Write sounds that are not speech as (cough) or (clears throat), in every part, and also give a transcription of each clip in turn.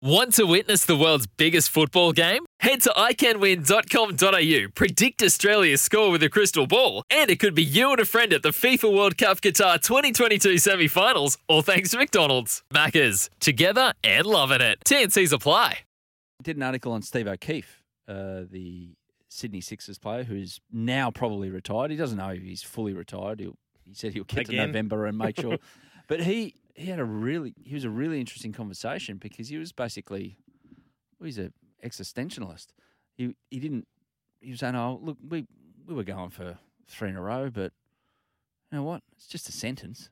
Want to witness the world's biggest football game? Head to iCanWin.com.au, predict Australia's score with a crystal ball, and it could be you and a friend at the FIFA World Cup Qatar 2022 semi finals, all thanks to McDonald's. Maccas, together and loving it. TNC's apply. did an article on Steve O'Keefe, uh, the Sydney Sixers player who's now probably retired. He doesn't know if he's fully retired. He'll, he said he'll get to November and make sure. (laughs) but he he had a really he was a really interesting conversation because he was basically well, he's a existentialist. He he didn't he was saying, oh look we we were going for three in a row, but you know what? It's just a sentence.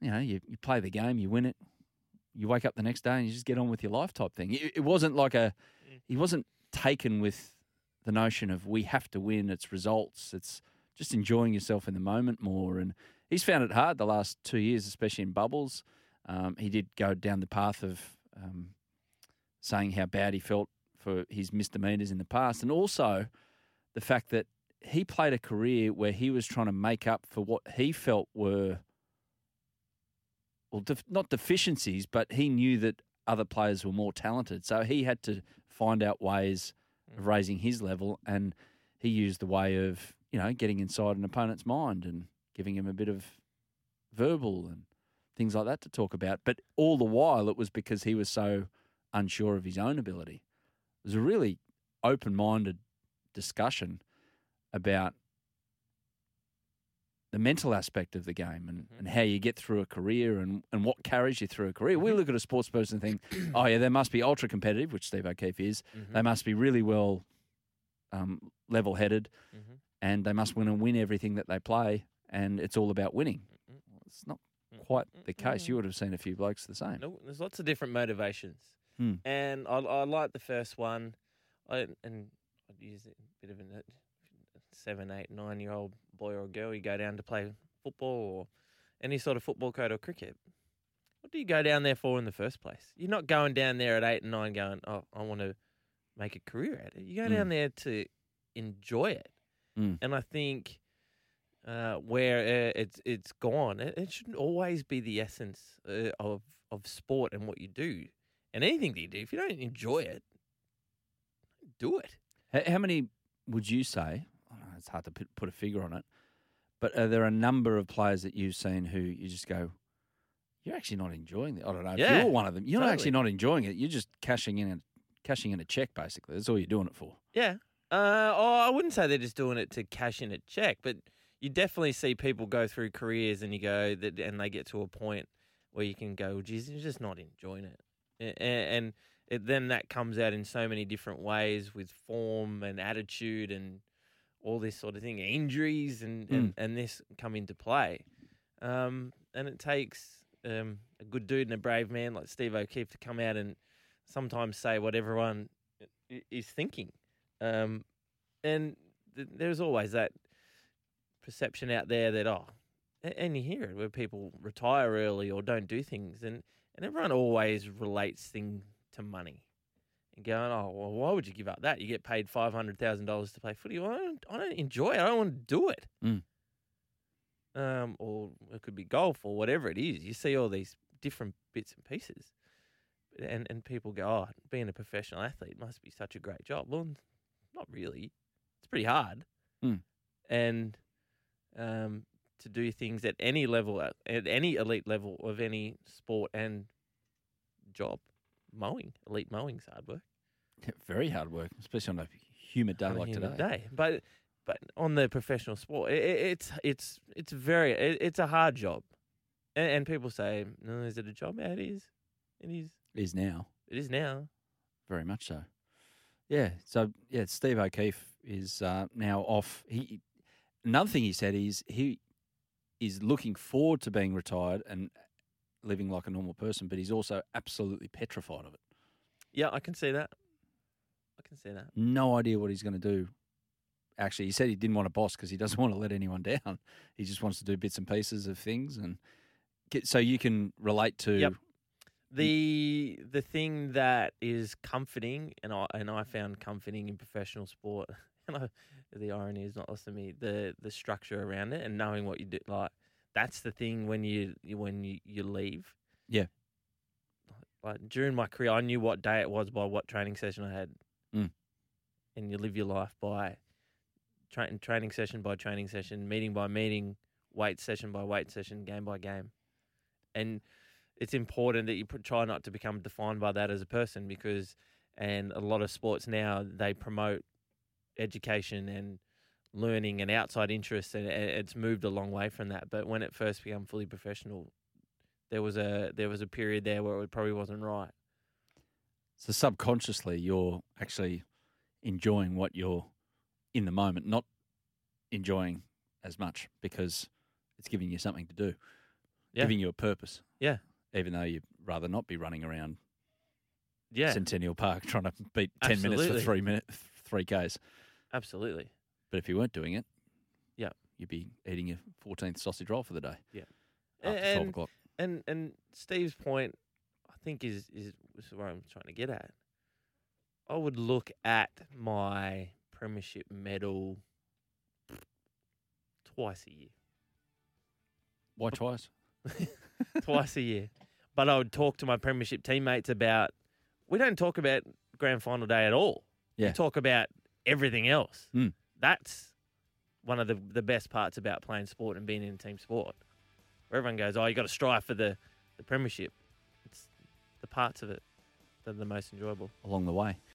You know, you, you play the game, you win it, you wake up the next day and you just get on with your life type thing. It, it wasn't like a, mm. he wasn't taken with the notion of we have to win, it's results, it's just enjoying yourself in the moment more. And he's found it hard the last two years, especially in bubbles. Um, he did go down the path of um, saying how bad he felt for his misdemeanors in the past, and also the fact that he played a career where he was trying to make up for what he felt were well, def- not deficiencies, but he knew that other players were more talented. So he had to find out ways of raising his level, and he used the way of you know getting inside an opponent's mind and giving him a bit of verbal and things like that to talk about. But all the while, it was because he was so unsure of his own ability. It was a really open-minded discussion about the mental aspect of the game and, mm-hmm. and how you get through a career and, and what carries you through a career. We mm-hmm. look at a sports person and think, (clears throat) oh, yeah, they must be ultra competitive, which Steve O'Keefe is. Mm-hmm. They must be really well um, level headed and they must win and win everything that they play. And it's all about winning. Well, it's not quite the case. You would have seen a few blokes the same. No, there's lots of different motivations, Hmm. and I, I like the first one. I and I'd use it a bit of a seven, eight, nine year old boy or girl. You go down to play football or any sort of football code or cricket. What do you go down there for in the first place? You're not going down there at eight and nine going, oh, I want to make a career at it. You go Mm. down there to enjoy it. Mm. And I think uh, where uh, it's it's gone, it, it shouldn't always be the essence uh, of of sport and what you do, and anything that you do. If you don't enjoy it, do it. How, how many would you say? Know it's hard to put, put a figure on it, but are there a number of players that you've seen who you just go, you're actually not enjoying it? I don't know. Yeah, if you're one of them, you're not actually not enjoying it. You're just cashing in a cashing in a check, basically. That's all you're doing it for. Yeah. Uh, oh, I wouldn't say they're just doing it to cash in a check, but you definitely see people go through careers and you go that, and they get to a point where you can go, geez, you're just not enjoying it, A- a- and it, then that comes out in so many different ways with form and attitude and all this sort of thing, injuries and and, and this come into play, um, and it takes um, a good dude and a brave man like Steve O'Keefe to come out and sometimes say what everyone is thinking. Um, and th- there's always that perception out there that oh, and you hear it where people retire early or don't do things, and and everyone always relates thing to money. And going, oh well, why would you give up that? You get paid five hundred thousand dollars to play footy. Well, I don't, I don't enjoy it. I don't want to do it. Mm. Um, or it could be golf or whatever it is. You see all these different bits and pieces, and and people go, oh, being a professional athlete must be such a great job. Well, not really. It's pretty hard. Mm. And um, to do things at any level, at at any elite level of any sport and job, mowing, elite mowing's hard work. Very hard work, especially on a humid day on like humid today. day. But but on the professional sport, it, it's it's it's very it, it's a hard job, and, and people say, "No, is it a job?" Yeah, it is. It is. Is now It is now. very much so. Yeah. So yeah, Steve O'Keefe is uh, now off. He another thing he said is he is looking forward to being retired and living like a normal person, but he's also absolutely petrified of it. Yeah, I can see that. I can see that. No idea what he's going to do. Actually, he said he didn't want a boss because he doesn't (laughs) want to let anyone down. He just wants to do bits and pieces of things, and get, so you can relate to. Yep. The the thing that is comforting, and I and I found comforting in professional sport, (laughs) the irony is not lost to me. The the structure around it and knowing what you do, like that's the thing when you when you, you leave. Yeah. Like during my career, I knew what day it was by what training session I had, Mm. and you live your life by tra- training session by training session, meeting by meeting, weight session by weight session, game by game, and it's important that you try not to become defined by that as a person because, and a lot of sports now they promote education and learning and outside interests, and it's moved a long way from that. But when it first became fully professional, there was a there was a period there where it probably wasn't right. So subconsciously, you're actually enjoying what you're in the moment, not enjoying as much because it's giving you something to do, Yeah. giving you a purpose. Yeah. Even though you'd rather not be running around Yeah, Centennial Park (laughs) trying to beat ten minutes for three minutes, three k's. Absolutely. But if you weren't doing it, Yeah. you'd be eating your fourteenth sausage roll for the day. Yeah. after twelve o'clock. And and Steve's point, I think, is is is where I'm trying to get at. I would look at my premiership medal twice a year. Why twice? (laughs) twice a year. But I would talk to my premiership teammates about. We don't talk about grand final day at all. Yeah. We talk about everything else. Mm. That's one of the the best parts about playing sport and being in team sport. Where everyone goes, oh, you got to strive for the the premiership. It's the parts of it that are the most enjoyable. along the way.